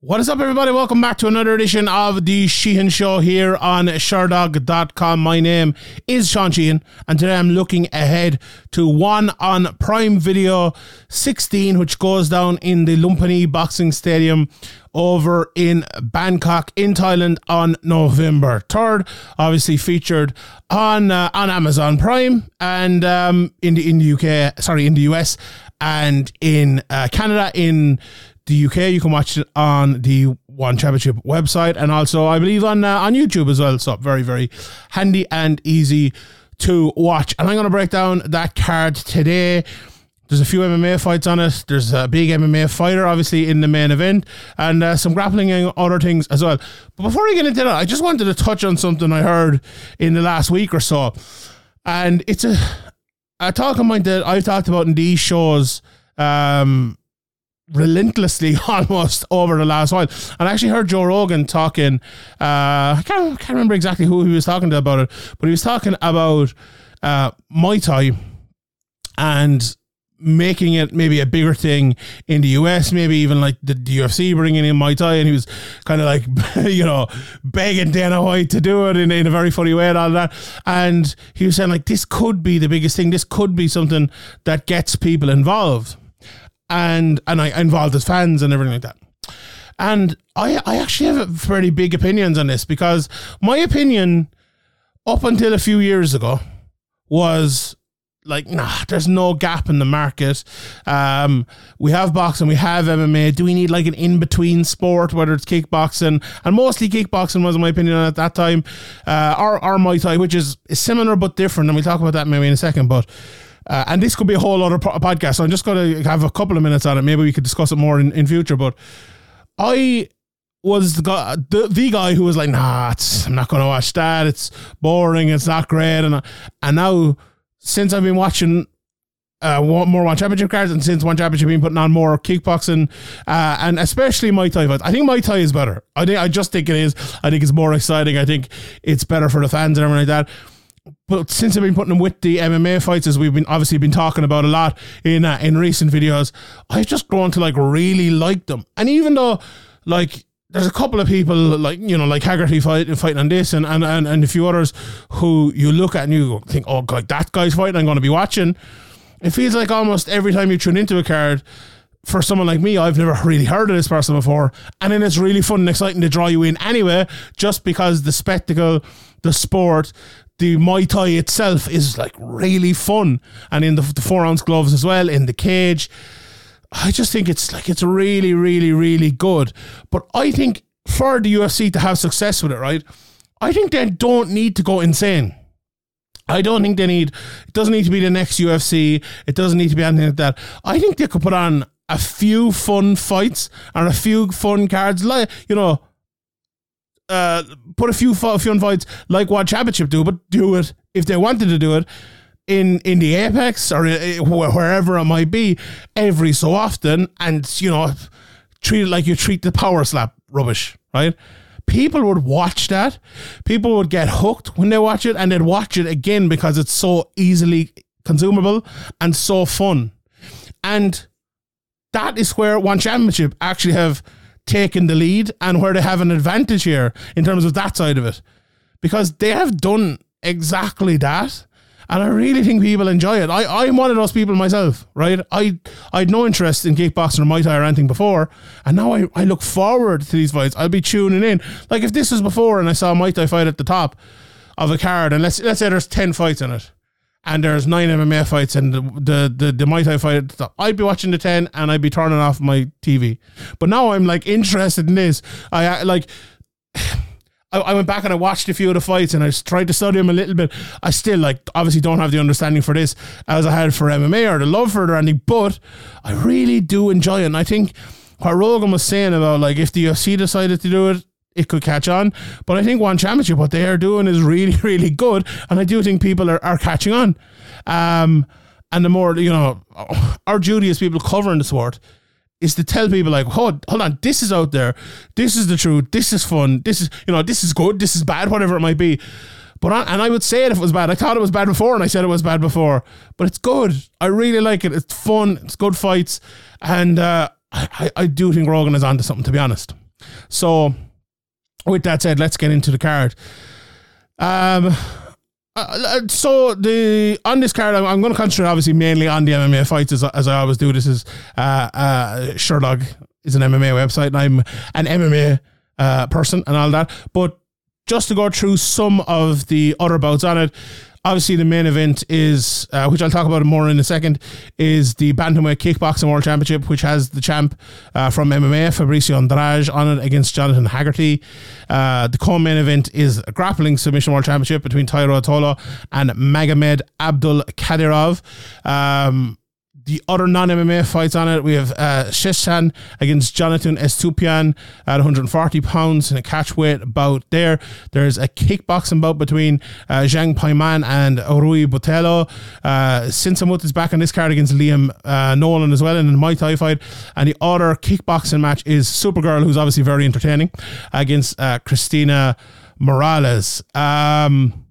What is up, everybody? Welcome back to another edition of the Sheehan Show here on Sherdog.com. My name is Sean Sheehan, and today I'm looking ahead to one on Prime Video 16, which goes down in the Lumpini Boxing Stadium over in Bangkok, in Thailand, on November 3rd. Obviously featured on uh, on Amazon Prime and um, in the in the UK, sorry, in the US and in uh, Canada in the UK. You can watch it on the One Championship website and also, I believe, on uh, on YouTube as well. So very, very handy and easy to watch. And I'm going to break down that card today. There's a few MMA fights on it. There's a big MMA fighter, obviously, in the main event, and uh, some grappling and other things as well. But before I get into that, I just wanted to touch on something I heard in the last week or so. And it's a, a talk of mine that I've talked about in these shows um, relentlessly almost over the last while. And I actually heard Joe Rogan talking. Uh, I can't, can't remember exactly who he was talking to about it, but he was talking about uh, Muay Thai and making it maybe a bigger thing in the US, maybe even like the, the UFC bringing in Muay Thai, and he was kind of like, you know, begging Dana White to do it in, in a very funny way and all that. And he was saying like, this could be the biggest thing. This could be something that gets people involved and and I involved as fans and everything like that. And I I actually have very big opinions on this because my opinion up until a few years ago was like nah there's no gap in the market. Um we have boxing we have mma do we need like an in-between sport whether it's kickboxing? And mostly kickboxing was my opinion at that time. Uh or, or muay thai which is, is similar but different and we'll talk about that maybe in a second but uh, and this could be a whole other po- podcast. So I'm just going to have a couple of minutes on it. Maybe we could discuss it more in, in future. But I was the guy, the, the guy who was like, nah, I'm not going to watch that. It's boring. It's not great. And, and now, since I've been watching uh, more one championship cards, and since one championship been putting on more kickboxing, uh, and especially Muay Thai fights, I think Muay Thai is better. I think I just think it is. I think it's more exciting. I think it's better for the fans and everything like that but since I've been putting them with the MMA fights, as we've been obviously been talking about a lot in uh, in recent videos, I've just grown to like really like them. And even though like there's a couple of people like you know like Haggerty fight, fighting on this, and, and and and a few others who you look at and you think, oh god, that guy's fighting, I'm going to be watching. It feels like almost every time you tune into a card. For someone like me, I've never really heard of this person before, and then it's really fun and exciting to draw you in anyway, just because the spectacle, the sport, the Muay Thai itself is like really fun, and in the, the four ounce gloves as well, in the cage. I just think it's like it's really, really, really good. But I think for the UFC to have success with it, right? I think they don't need to go insane. I don't think they need. It doesn't need to be the next UFC. It doesn't need to be anything like that. I think they could put on a few fun fights and a few fun cards, like you know, uh, put a few few fights like what Championship do, but do it if they wanted to do it in in the Apex or uh, wherever it might be every so often, and you know treat it like you treat the power slap rubbish, right? People would watch that. People would get hooked when they watch it, and they'd watch it again because it's so easily consumable and so fun. And that is where one championship actually have taken the lead and where they have an advantage here in terms of that side of it. Because they have done exactly that. And I really think people enjoy it. I, I'm one of those people myself, right? I I had no interest in kickboxing or Muay Thai or anything before. And now I, I look forward to these fights. I'll be tuning in. Like if this was before and I saw a Muay Thai fight at the top of a card, and let's let's say there's ten fights in it and there's nine MMA fights and the the the, the Muay Thai fight, I'd be watching the ten and I'd be turning off my TV. But now I'm like interested in this. I like. I, went back and I watched a few of the fights and I tried to study them a little bit. I still like obviously don't have the understanding for this as I had for MMA or the love for it or anything, but I really do enjoy it. And I think what Rogan was saying about like if the UFC decided to do it, it could catch on. But I think one championship, what they are doing is really, really good. And I do think people are, are catching on. Um, and the more, you know, our duty as people covering the sport is to tell people like, hold, hold on, this is out there. This is the truth. This is fun. This is, you know, this is good. This is bad, whatever it might be. But and I would say it if it was bad. I thought it was bad before, and I said it was bad before. But it's good. I really like it. It's fun. It's good fights, and uh, I, I do think Rogan is onto something. To be honest, So, with that said, let's get into the card. Um, uh, so the on this card, I'm, I'm going to concentrate obviously mainly on the MMA fights as, as I always do. This is uh, uh, Sherdog is an MMA website, and I'm an MMA uh, person and all that. But just to go through some of the other bouts on it, obviously the main event is, uh, which I'll talk about more in a second, is the Bantamweight Kickboxing World Championship, which has the champ uh, from MMA, Fabricio Andrade, on it against Jonathan Haggerty. Uh, the co-main event is a grappling submission World Championship between Tye Ruotolo and Magomed Abdul Kadyrov. Um, the other non MMA fights on it, we have uh, Sheshan against Jonathan Estupian at 140 pounds in a catch weight bout there. There's a kickboxing bout between uh, Zhang Peimian and Rui Botelho. Uh, Sinsamut is back on this card against Liam uh, Nolan as well in the Muay Thai fight. And the other kickboxing match is Supergirl, who's obviously very entertaining, against uh, Christina Morales. Um,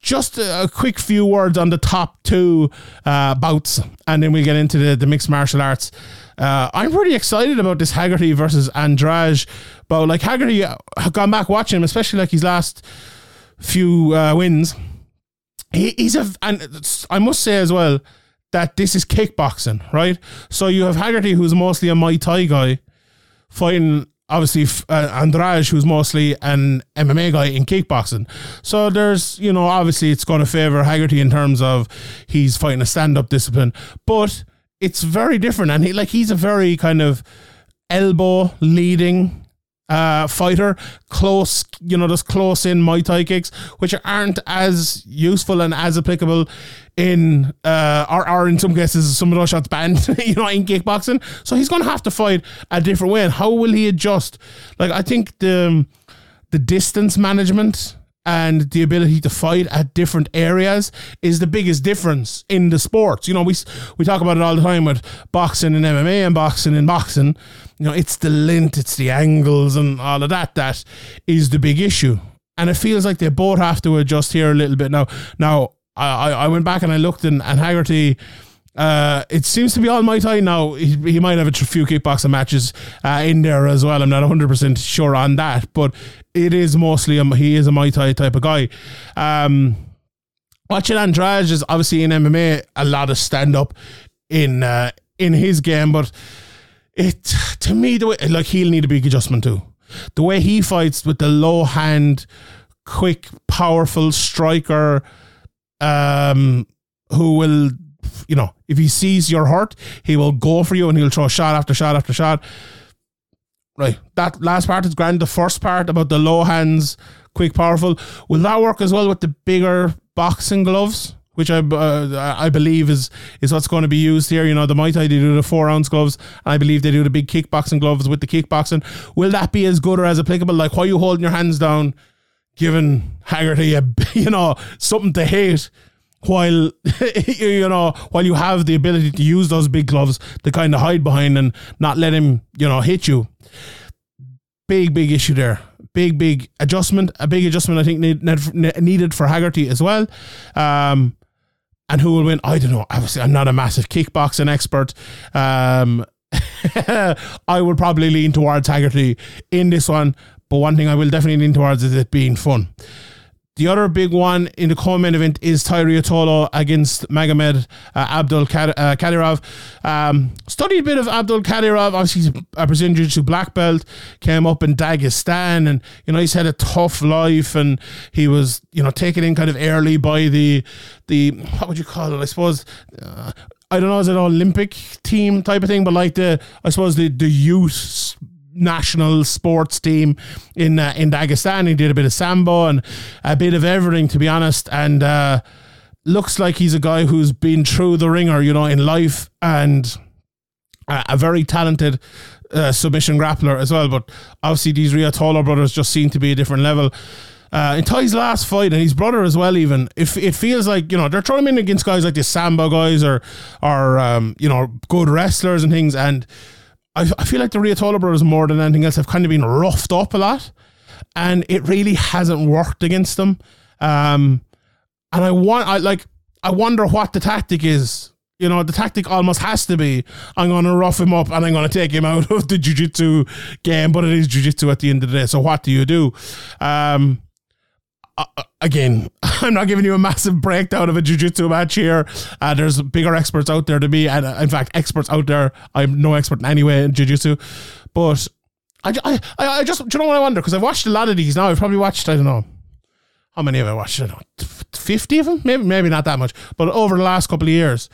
just a, quick few words on the top two uh, bouts, and then we get into the, the mixed martial arts. Uh, I'm pretty excited about this Haggerty versus Andrade but Like Haggerty, I've uh, gone back watching him, especially like his last few uh, wins. He, he's a, and I must say as well that this is kickboxing, right? So you have Haggerty, who's mostly a Muay Thai guy, fighting obviously uh, Andrade, who's mostly an MMA guy in kickboxing. So there's, you know, obviously it's going to favor Haggerty in terms of he's fighting a stand up discipline, but it's very different. And he, like, he's a very kind of elbow leading uh, fighter, close, you know, those close in Muay Thai kicks, which aren't as useful and as applicable in, uh, or, or in some cases, some of those shots banned, you know, in kickboxing. So he's going to have to fight a different way. And how will he adjust? Like, I think the, the distance management and the ability to fight at different areas is the biggest difference in the sports. You know, we we talk about it all the time with boxing and MMA and boxing and boxing. You know, it's the lint, it's the angles and all of that that is the big issue. And it feels like they both have to adjust here a little bit now. Now, I, I went back and I looked and, and Haggerty uh, it seems to be all Muay Thai now. He, he might have a few kickboxing matches uh, in there as well. I'm not 100% sure on that, but it is mostly, a, he is a Muay Thai type of guy. Um, watching Andrade is obviously in MMA, a lot of stand up in uh, in his game, but it to me, the way, like he'll need a big adjustment too. The way he fights with the low hand, quick, powerful striker, um, who will you know, if he sees you're hurt, he will go for you and he'll throw shot after shot after shot. Right. That last part is grand. The first part about the low hands, quick, powerful. Will that work as well with the bigger boxing gloves? Which I uh, I believe is is what's going to be used here. You know, the Muay Thai they do the four ounce gloves, I believe they do the big kickboxing gloves with the kickboxing. Will that be as good or as applicable? Like, why are you holding your hands down, giving Haggerty a you know something to hate? while you know while you have the ability to use those big gloves to kind of hide behind and not let him you know hit you big big issue there big big adjustment a big adjustment i think need, needed for haggerty as well um and who will win? I don't know. Obviously i'm not a massive kickboxing expert. Um i would probably lean towards haggerty in this one. But one thing i will definitely lean towards is it being fun the other big one in the co-main event is Tola against Magomed uh, Abdul uh, Kadyrov. Um, studied a bit of Abdulkadirov. Obviously, a Brazilian Jiu-Jitsu black belt. Came up in Dagestan, and you know he's had a tough life, and he was you know taken in kind of early by the the what would you call it? I suppose. Uh, I don't know, is it an Olympic team type of thing, but like the, I suppose the the youth national sports team in uh, in Dagestan. He did a bit of sambo and a bit of everything, to be honest. And uh, looks like he's a guy who's been through the ringer, you know, in life and a, a very talented uh, submission grappler as well. But obviously, these Ruotolo brothers just seem to be a different level. Uh, in Tye's last fight and his brother as well, even if it feels like you know they're throwing him in against guys like the Sambo guys or or um, you know good wrestlers and things, and I, I feel like the Ruotolo brothers more than anything else have kind of been roughed up a lot, and it really hasn't worked against them. Um, and I want, I like, I wonder what the tactic is You know, the tactic almost has to be I'm going to rough him up and I'm going to take him out of the jiu-jitsu game, but it is jiu-jitsu at the end of the day. So what do you do? Um, uh, again, I'm not giving you a massive breakdown of a jiu-jitsu match here. Uh, there's bigger experts out there to be, and uh, in fact, experts out there. I'm no expert in any way in jiu-jitsu, but I, I, I just, do you know what I wonder? Because I've watched a lot of these now. I've probably watched, I don't know, how many have I watched? I don't know, 50 of them? Maybe, maybe not that much. But over the last couple of years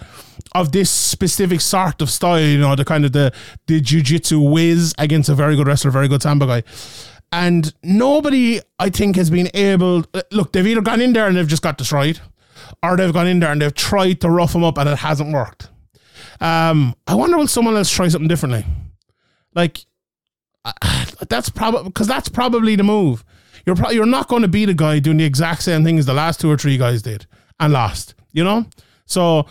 of this specific sort of style, you know, the kind of the, the jiu-jitsu whiz against a very good wrestler, very good sambo guy. And nobody, I think, has been able. Look, they've either gone in there and they've just got destroyed, or they've gone in there and they've tried to rough them up and it hasn't worked. Um, I wonder will someone else try something differently? Like, that's probably because that's probably the move. You're pro- you're not going to beat a guy doing the exact same thing as the last two or three guys did and lost. You know, so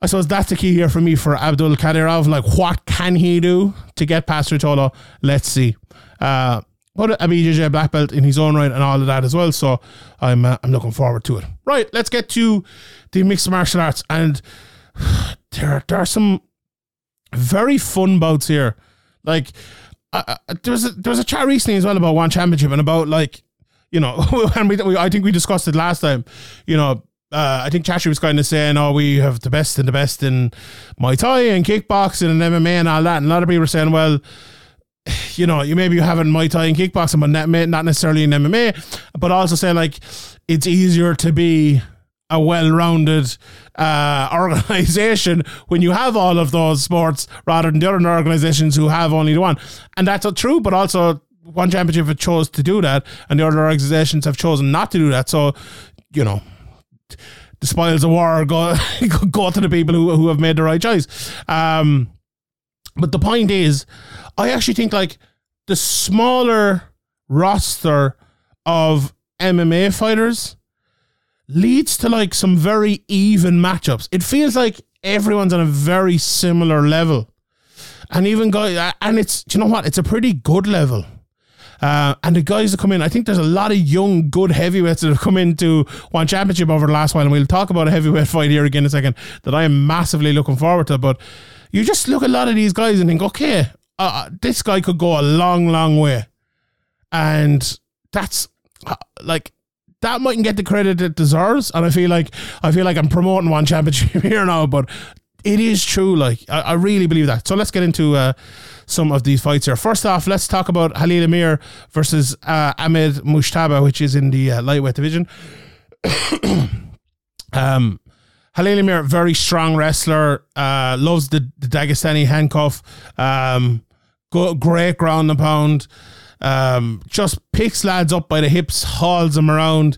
I suppose that's the key here for me for Abdulkadirov. Like, what can he do to get past Ruotolo? Let's see. Uh, but a BJJ black belt in his own right and all of that as well. So I'm uh, I'm looking forward to it. Right, let's get to the mixed martial arts, and there there are some very fun bouts here. Like uh, uh there was a, there was a chat recently as well about one championship and about like you know and we, we I think we discussed it last time. You know. Uh, I think Chatri was kind of saying, "Oh, we have the best and the best in Muay Thai and kickboxing and MMA and all that." And a lot of people were saying, "Well, you know, you maybe you have in Muay Thai and kickboxing, but not necessarily in MMA, but also say like it's easier to be a well-rounded uh, organization when you have all of those sports rather than the other organizations who have only the one, and that's true. But also, one championship chose to do that, and the other organizations have chosen not to do that. So, you know, the spoils of war go go to the people who who have made the right choice. Um, but the point is, I actually think like the smaller roster of MMA fighters leads to like some very even matchups. It feels like everyone's on a very similar level. And even guys, and it's, you know what? It's a pretty good level. Uh, and the guys that come in, I think there's a lot of young, good heavyweights that have come into one championship over the last while. And we'll talk about a heavyweight fight here again in a second that I am massively looking forward to. But you just look at a lot of these guys and think, okay, uh, this guy could go a long, long way. And that's uh, like, that mightn't get the credit it deserves. And I feel like I feel like I'm promoting one championship here now, but it is true. Like I, I really believe that. So let's get into uh, some of these fights here. First off, let's talk about Halil Amir versus uh, Ahmed Mujtaba, which is in the uh, lightweight division. um, Halil very strong wrestler, uh, loves the, the Dagestani handcuff, um, go, great ground and pound, um, just picks lads up by the hips, hauls them around.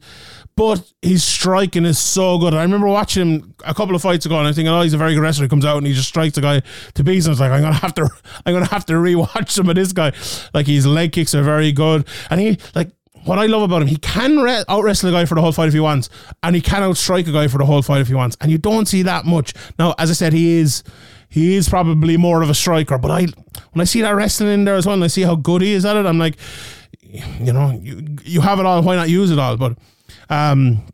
But his striking is so good. I remember watching him a couple of fights ago, and I think, oh, he's a very good wrestler. He comes out and he just strikes the guy to pieces. I was like, I'm gonna have to, I'm gonna have to rewatch some of this guy. Like his leg kicks are very good, and he like what I love about him, he can re- out wrestle a guy for the whole fight if he wants, and he can out strike a guy for the whole fight if he wants, and you don't see that much. Now, as I said, he is he is probably more of a striker, but I when I see that wrestling in there as well, and I see how good he is at it, I'm like, you know, you you have it all, why not use it all? But um,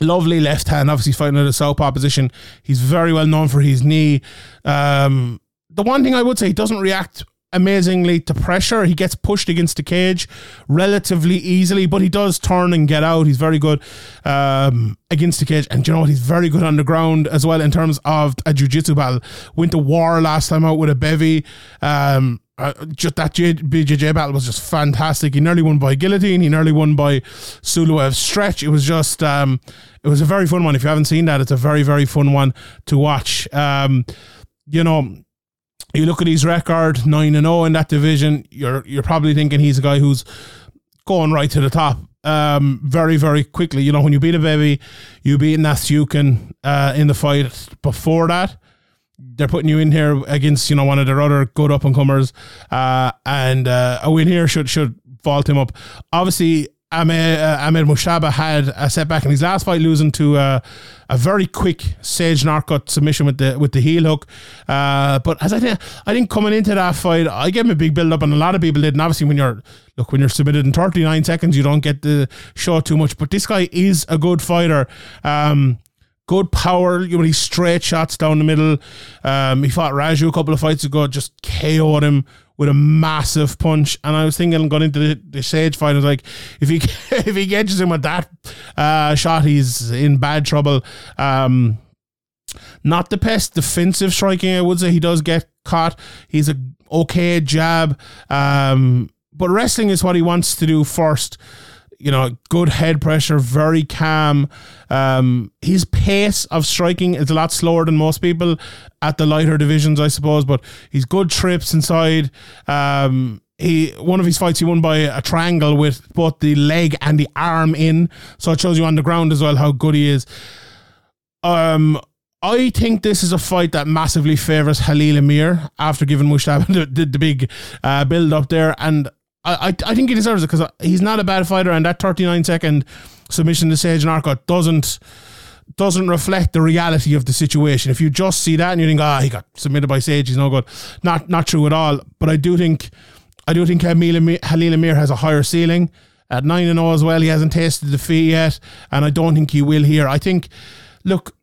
lovely left hand, obviously fighting at a southpaw position. He's very well known for his knee. Um, the one thing I would say, he doesn't react amazingly to pressure. He gets pushed against the cage relatively easily, but he does turn and get out. He's very good um, against the cage. And you know what? He's very good on the ground as well in terms of a jiu-jitsu battle. Went to war last time out with a bevy. Um, uh, just that BJJ battle was just fantastic. He nearly won by guillotine. He nearly won by Suloev stretch. It was just, um, it was a very fun one. If you haven't seen that, it's a very, very fun one to watch. Um, you know, you look at his record, nine and zero oh in that division. You're you're probably thinking he's a guy who's going right to the top. Um, very very quickly. You know when you beat a baby, you beat Nastyukhin uh, in the fight before that. They're putting you in here against you know one of their other good up and comers, uh, and uh, a win here should should vault him up. Obviously, Ahmed, uh, Ahmed Mujtaba had a setback in his last fight, losing to uh, a very quick Sage Northcutt submission with the with the heel hook. Uh, but as I think, I think coming into that fight, I gave him a big build up, and a lot of people did. And obviously, when you're look when you're submitted in 39 seconds, you don't get to show too much. But this guy is a good fighter. Um, good power. You know, he straight shots down the middle. Um, he fought Raju a couple of fights ago, just KO'd him with a massive punch. And I was thinking, going into the, the Sage fight, I was like, if he if he catches him with that uh, shot, he's in bad trouble. Um, not the best defensive striking, I would say. He does get caught. He's a okay jab. Um, but wrestling is what he wants to do first. You know, good head pressure, very calm. Um, his pace of striking is a lot slower than most people at the lighter divisions, I suppose. But he's good trips inside. Um, he one of his fights he won by a triangle with both the leg and the arm in, so it shows you on the ground as well how good he is. Um, I think this is a fight that massively favours Halil Amir after giving Mujtaba the, the, the big uh, build up there, and I, I, think he deserves it because he's not a bad fighter, and that 39 second submission to Sage Northcutt doesn't doesn't reflect the reality of the situation. If you just see that and you think, ah, he got submitted by Sage, he's no good. Not not true at all. But I do think I do think Halil Amir has a higher ceiling at nine and zero oh as well. He hasn't tasted defeat yet, and I don't think he will here. I think, look,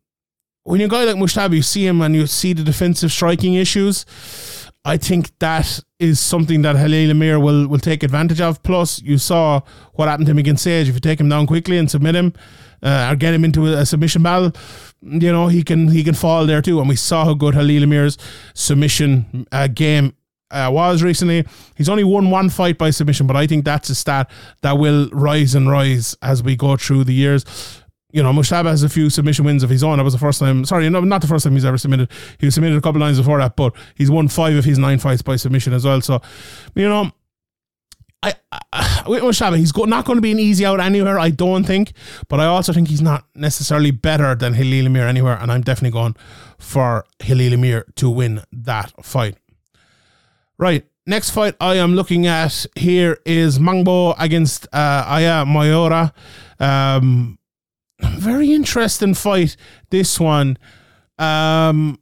when you guy like Mujtaba, you see him and you see the defensive striking issues. I think that is something that Halil Amir will, will take advantage of. Plus, you saw what happened to him against Sage. If you take him down quickly and submit him, uh, or get him into a, a, submission battle, you know he can he can fall there too. And we saw how good Halil Amir's submission uh, game uh, was recently. He's only won one fight by submission, but I think that's a stat that will rise and rise as we go through the years you know, Mujtaba has a few submission wins of his own. That was the first time. Sorry, no, not the first time he's ever submitted. He was submitted a couple times before that, but he's won five of his nine fights by submission as well. So, you know, I, I with Mujtaba, he's go, not going to be an easy out anywhere. I don't think, but I also think he's not necessarily better than Halil Amir anywhere, and I'm definitely going for Halil Amir to win that fight. Right. Next fight I am looking at here is Meng Bo against uh, Ayaka Miura. Um, very interesting fight. This one. Um,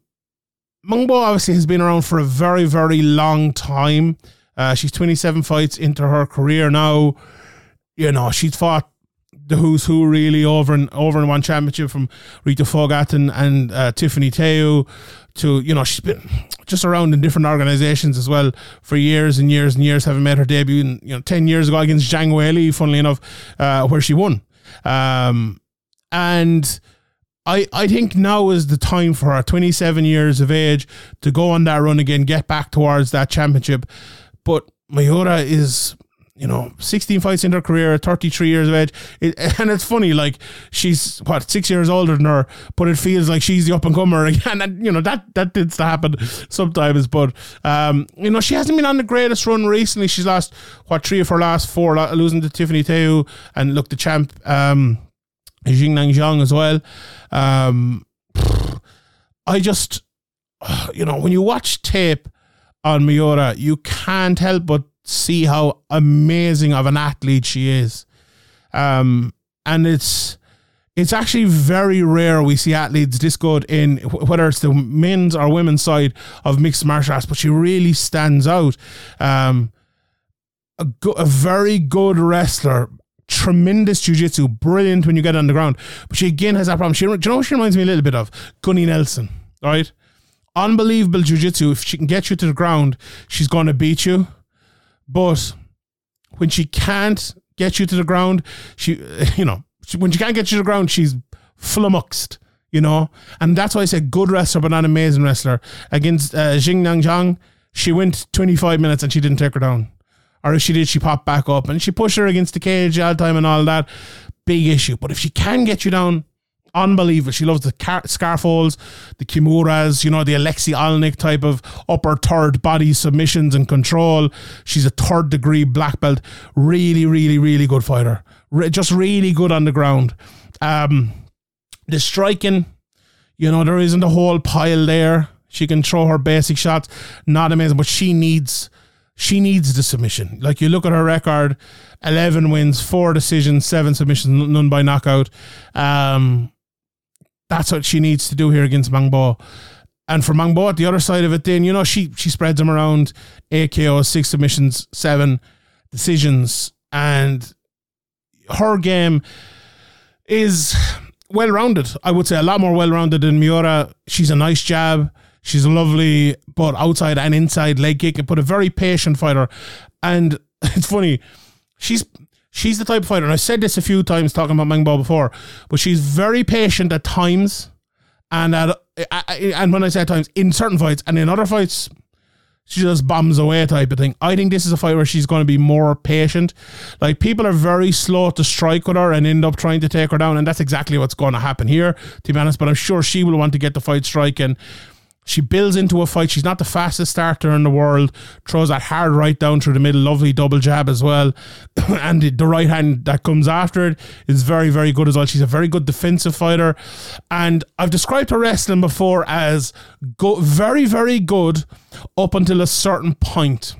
Meng Bo obviously has been around for a very, very long time. Uh, she's 27 fights into her career now. You know, she's fought the who's who really over and over in one championship from Ritu Phogat and, and uh, Tiffany Teo to, you know, she's been just around in different organizations as well for years and years and years, having made her debut, in, you know, 10 years ago against Zhang Weili, funnily enough, uh, where she won. Um, and I, I think now is the time for her, 27 years of age, to go on that run again, get back towards that championship. But Miura is, you know, 16 fights in her career, 33 years of age. It, and it's funny, like, she's, what, six years older than her, but it feels like she's the up and comer again. And, you know, that, that tends to happen sometimes. But, um, you know, she hasn't been on the greatest run recently. She's lost, what, three of her last four, losing to Tiffany Teo and look, the champ, um, Xingnan Zhang as well. Um, I just, you know, when you watch tape on Miura, you can't help but see how amazing of an athlete she is. Um, and it's it's actually very rare we see athletes this good in whether it's the men's or women's side of mixed martial arts, but she really stands out. Um, a, go- a very good wrestler, tremendous jiu-jitsu, brilliant when you get on the ground. But she again has that problem. She, do you know she reminds me a little bit of? Gunny Nelson, right? Unbelievable jiu-jitsu. If she can get you to the ground, she's going to beat you. But when she can't get you to the ground, she, you know, when she can't get you to the ground, she's flummoxed, you know? And that's why I say good wrestler, but not amazing wrestler. Against uh, Jing Nang Zhang, she went 25 minutes and she didn't take her down or if she did, she popped back up and she pushed her against the cage all the time and all that. Big issue. But if she can get you down, unbelievable. She loves the car- scarf holds, the kimuras, you know, the Alexei Oleinik type of upper third body submissions and control. She's a third degree black belt. Really, really, really good fighter. Re- just really good on the ground. Um, the striking, you know, there isn't a whole pile there. She can throw her basic shots, not amazing, but she needs she needs the submission. Like you look at her record, eleven wins, four decisions, seven submissions, none by knockout. Um, that's what she needs to do here against Meng Bo. And for Meng Bo at the other side of it, then you know she she spreads them around KOs, six submissions, seven decisions, and her game is well rounded. I would say a lot more well rounded than Miura. She's a nice jab. She's a lovely, but outside and inside leg kick, and but a very patient fighter. And it's funny, she's she's the type of fighter, and I said this a few times talking about Meng Bo before, but she's very patient at times, and at and when I say at times in certain fights, and in other fights, she just bombs away type of thing. I think this is a fight where she's going to be more patient. Like people are very slow to strike with her and end up trying to take her down, and that's exactly what's going to happen here, to be honest. But I'm sure she will want to get the fight striking. She builds into a fight. She's not the fastest starter in the world. Throws that hard right down through the middle. Lovely double jab as well. and the, the, right hand that comes after it is very, very good as well. She's a very good defensive fighter. And I've described her wrestling before as go- very, very good up until a certain point.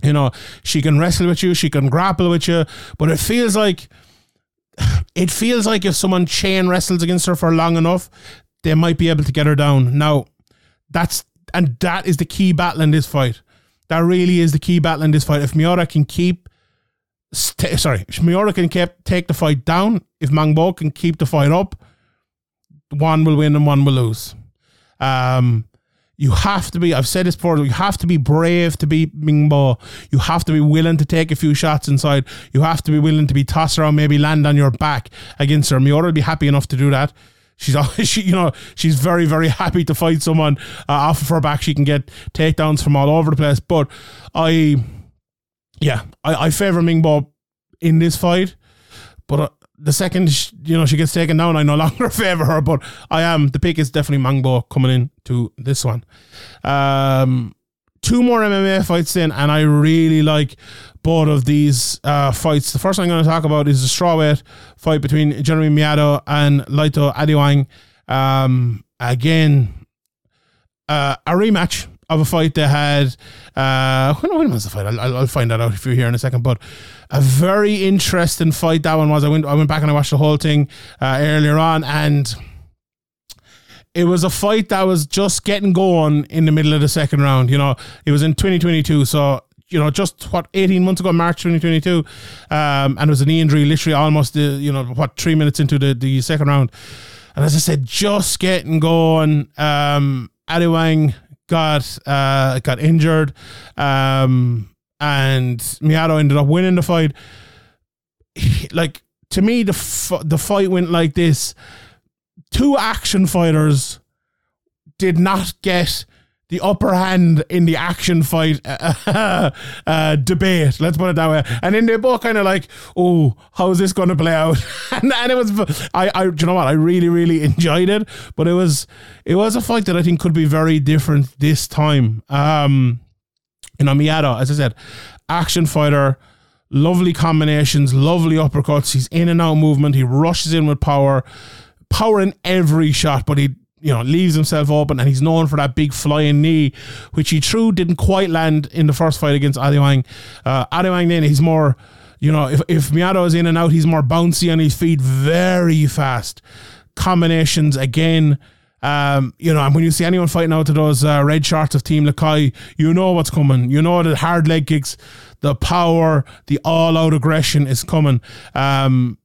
You know, she can wrestle with you, she can grapple with you, but it feels like it feels like if someone chain wrestles against her for long enough, they might be able to get her down. Now, that's and that is the key battle in this fight. That really is the key battle in this fight. If Miura can keep, st- sorry, if Miura can keep, take the fight down, if Meng Bo can keep the fight up, one will win and one will lose. Um, you have to be, I've said this before, you have to be brave to beat Meng Bo. You have to be willing to take a few shots inside. You have to be willing to be tossed around, maybe land on your back against her. Miura will be happy enough to do that. She's always, she, you know, she's very, very happy to fight someone uh, off of her back. She can get takedowns from all over the place. But I, yeah, I, I favor Meng Bo in this fight. But uh, the second, you know, she gets taken down, I no longer favor her. But I am, the pick is definitely Meng Bo coming in to this one. Um, two more MMA fights in, and I really like both of these uh, fights. The first I'm going to talk about is the strawweight fight between Jeremy Miado and Lito Adiwang. Um, again, uh, a rematch of a fight they had. Uh, when, when was the fight? I'll, I'll, find that out if you're here in a second. But a very interesting fight that one was. I went I went back and I watched the whole thing uh, earlier on, and it was a fight that was just getting going in the middle of the second round. You know, it was in 2022, so you know, just what 18 months ago, March 2022, um, and it was a knee injury, literally almost, the, you know, what three minutes into the, the second round. And as I said, just getting going. Um, Adiwang got uh, got injured, um, and Miado ended up winning the fight. Like to me, the f- the fight went like this: two action fighters did not get the upper hand in the action fight uh, uh, debate. Let's put it that way. And then they're both kind of like, oh, how is this going to play out? and, and, it was, I, I, you know what? I really, really enjoyed it. But it was, it was a fight that I think could be very different this time. Um, you know, Miado, as I said, action fighter. Lovely combinations, lovely uppercuts. He's in and out movement. He rushes in with power, power in every shot, but he you know, leaves himself open, and he's known for that big flying knee, which he true didn't quite land in the first fight against Adiwang. Uh, Adiwang then he's more, you know, if if Miado is in and out, he's more bouncy on his feet, very fast combinations again. Um, you know, and when you see anyone fighting out to those uh, red shorts of Team Lakay, you know what's coming. You know the hard leg kicks, the power, the all-out aggression is coming. Um,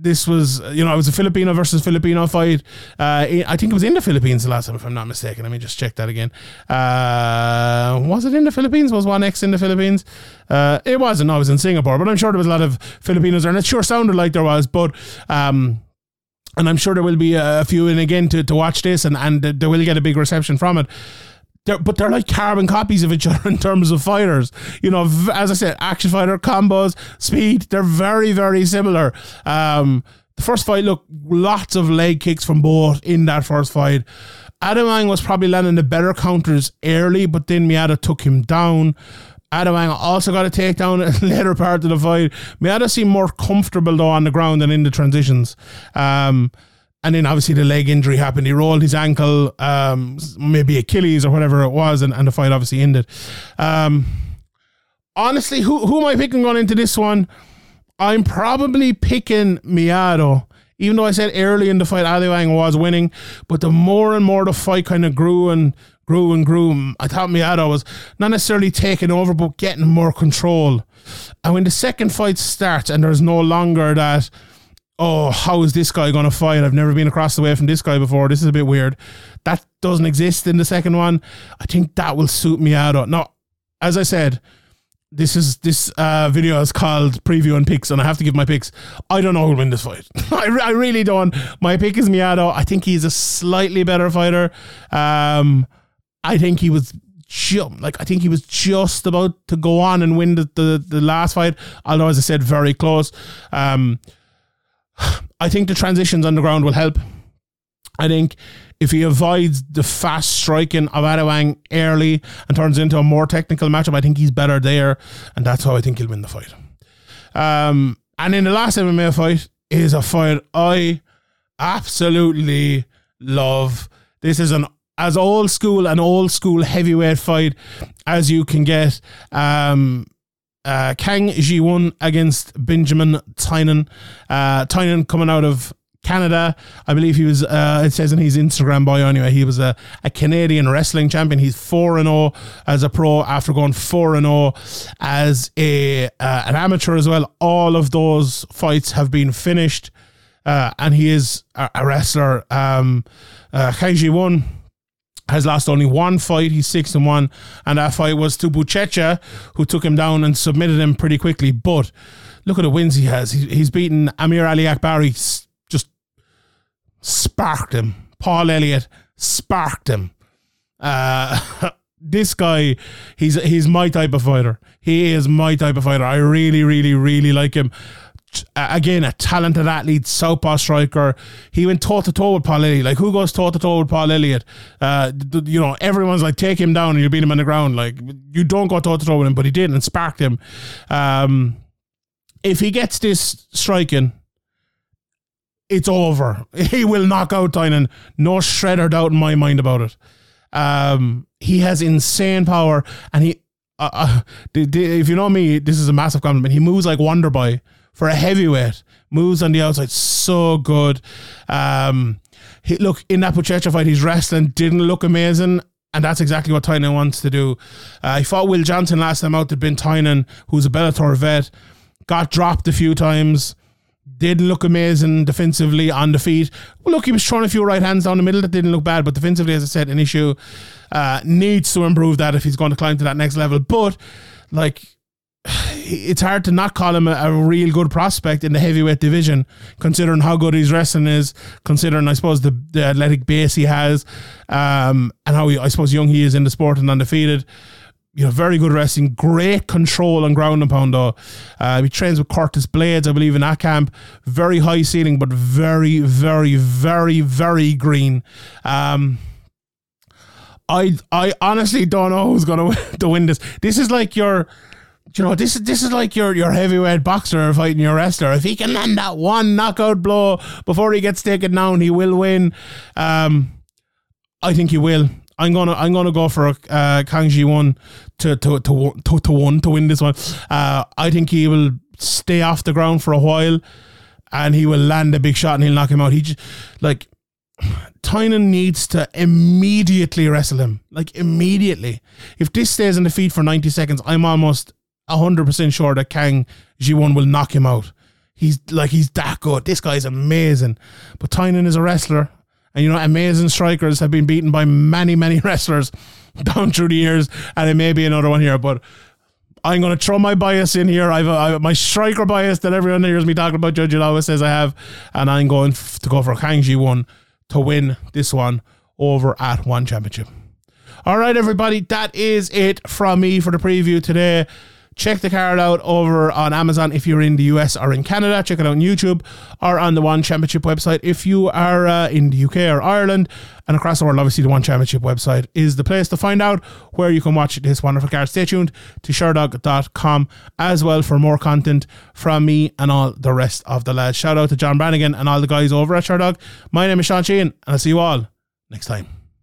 this was, you know, it was a Filipino versus Filipino fight. Uh, I think it was in the Philippines the last time, if I'm not mistaken. Let me just check that again. Uh, was it in the Philippines? Was one X in the Philippines? Uh, it wasn't. I was in Singapore, but I'm sure there was a lot of Filipinos there, and it sure sounded like there was. But um, and I'm sure there will be a few in again to, to watch this, and and they will get a big reception from it. They're, but they're like carbon copies of each other in terms of fighters. You know, as I said, action fighter combos, speed. They're very, very similar. Um, the first fight, look, lots of leg kicks from both in that first fight. Adiwang was probably landing the better counters early, but then Miado took him down. Adiwang also got a takedown in the later part of the fight. Miado seemed more comfortable though on the ground than in the transitions. Um, and then obviously the leg injury happened. He rolled his ankle, um, maybe Achilles or whatever it was, and, and the fight obviously ended. Um, honestly, who who am I picking going into this one? I'm probably picking Miado. Even though I said early in the fight Adiwang was winning, but the more and more the fight kind of grew and grew and grew, I thought Miado was not necessarily taking over, but getting more control. And when the second fight starts and there's no longer that oh, how is this guy going to fight? I've never been across the way from this guy before. This is a bit weird. That doesn't exist in the second one. I think that will suit Miado. No, as I said, this is this uh, video is called preview and picks, and I have to give my picks. I don't know who'll win this fight. I, re- I really don't. My pick is Miado. I think he's a slightly better fighter. Um, I think he was ju- like I think he was just about to go on and win the, the, the last fight. Although, as I said, very close. Um, I think the transitions on the ground will help. I think if he avoids the fast striking of Inoue early and turns into a more technical matchup, I think he's better there, and that's how I think he'll win the fight. Um, and in the last MMA fight is a fight I absolutely love. This is an as old school an old school heavyweight fight as you can get. Um, uh, Kang Ji Won against Benjamin Tynan. Uh, Tynan coming out of Canada. I believe he was, uh, it says in his Instagram bio anyway, he was a, a Canadian wrestling champion. He's 4 0 as a pro after going 4 0 as a uh, an amateur as well. All of those fights have been finished. Uh, and he is a, a wrestler. Um, uh, Kang Ji Won has lost only one fight. He's six and one, and that fight was to Buchecha, who took him down and submitted him pretty quickly. But look at the wins he has. He, he's beaten Amir Ali Akbari, just sparked him. Paul Elliott sparked him. Uh, this guy, he's he's my type of fighter. He is my type of fighter. I really, really, really like him again, a talented athlete, southpaw striker. He went toe to toe with Paul Elliott. Like, who goes toe to toe with Paul Elliott? Uh, you know, everyone's like, take him down and you beat him on the ground. Like, you don't go toe to toe with him, but he did and sparked him. Um, if he gets this striking, it's over. He will knock out Tynan. No shred or doubt in my mind about it. Um, he has insane power, and he, uh, uh, if you know me, this is a massive compliment. He moves like Wonder Boy for a heavyweight. Moves on the outside so good. Um, he, look in that Buchecha fight, he's wrestling didn't look amazing. And that's exactly what Tynan wants to do. Uh, he fought Will Johnson last time out. Had been Tynan, who's a Bellator vet, got dropped a few times. Didn't look amazing defensively on the feet. Well, look, he was throwing a few right hands down the middle that didn't look bad, but defensively, as I said, an issue. Uh, needs to improve that if he's going to climb to that next level. But like it's hard to not call him a, a, real good prospect in the heavyweight division, considering how good his wrestling is, considering I suppose the, the athletic base he has, um, and how he, I suppose young he is in the sport and undefeated. You know, very good wrestling, great control on ground and pound. Though uh, he trains with Curtis Blaydes, I believe, in that camp. Very high ceiling, but very, very, very, very green. Um, I I honestly don't know who's going to win this. This is like your you know, this is this is like your your heavyweight boxer fighting your wrestler. If he can land that one knockout blow before he gets taken down, he will win. Um, I think he will. I'm gonna I'm gonna go for uh, Kang Ji Won to to to to to one to win this one. Uh, I think he will stay off the ground for a while, and he will land a big shot and he'll knock him out. He just like Tynan needs to immediately wrestle him, like immediately. If this stays on the feet for 90 seconds, I'm almost 100% sure that Kang Ji-won will knock him out. He's like, he's that good. This guy's amazing. But Tynan is a wrestler. And you know, amazing strikers have been beaten by many, many wrestlers down through the years. And it may be another one here. But I'm going to throw my bias in here. I've, I've my striker bias that everyone hears me talking about. Judge always says I have. And I'm going to go for Kang Ji-won to win this one over at One Championship. All right, everybody. That is it from me for the preview today. Check the card out over on Amazon if you're in the US or in Canada. Check it out on YouTube or on the One Championship website if you are uh, in the UK or Ireland. And across the world, obviously, the One Championship website is the place to find out where you can watch this wonderful card. Stay tuned to sherdog.com as well for more content from me and all the rest of the lads. Shout out to John Brannigan and all the guys over at Sherdog. My name is Sean Sheehan, and I'll see you all next time.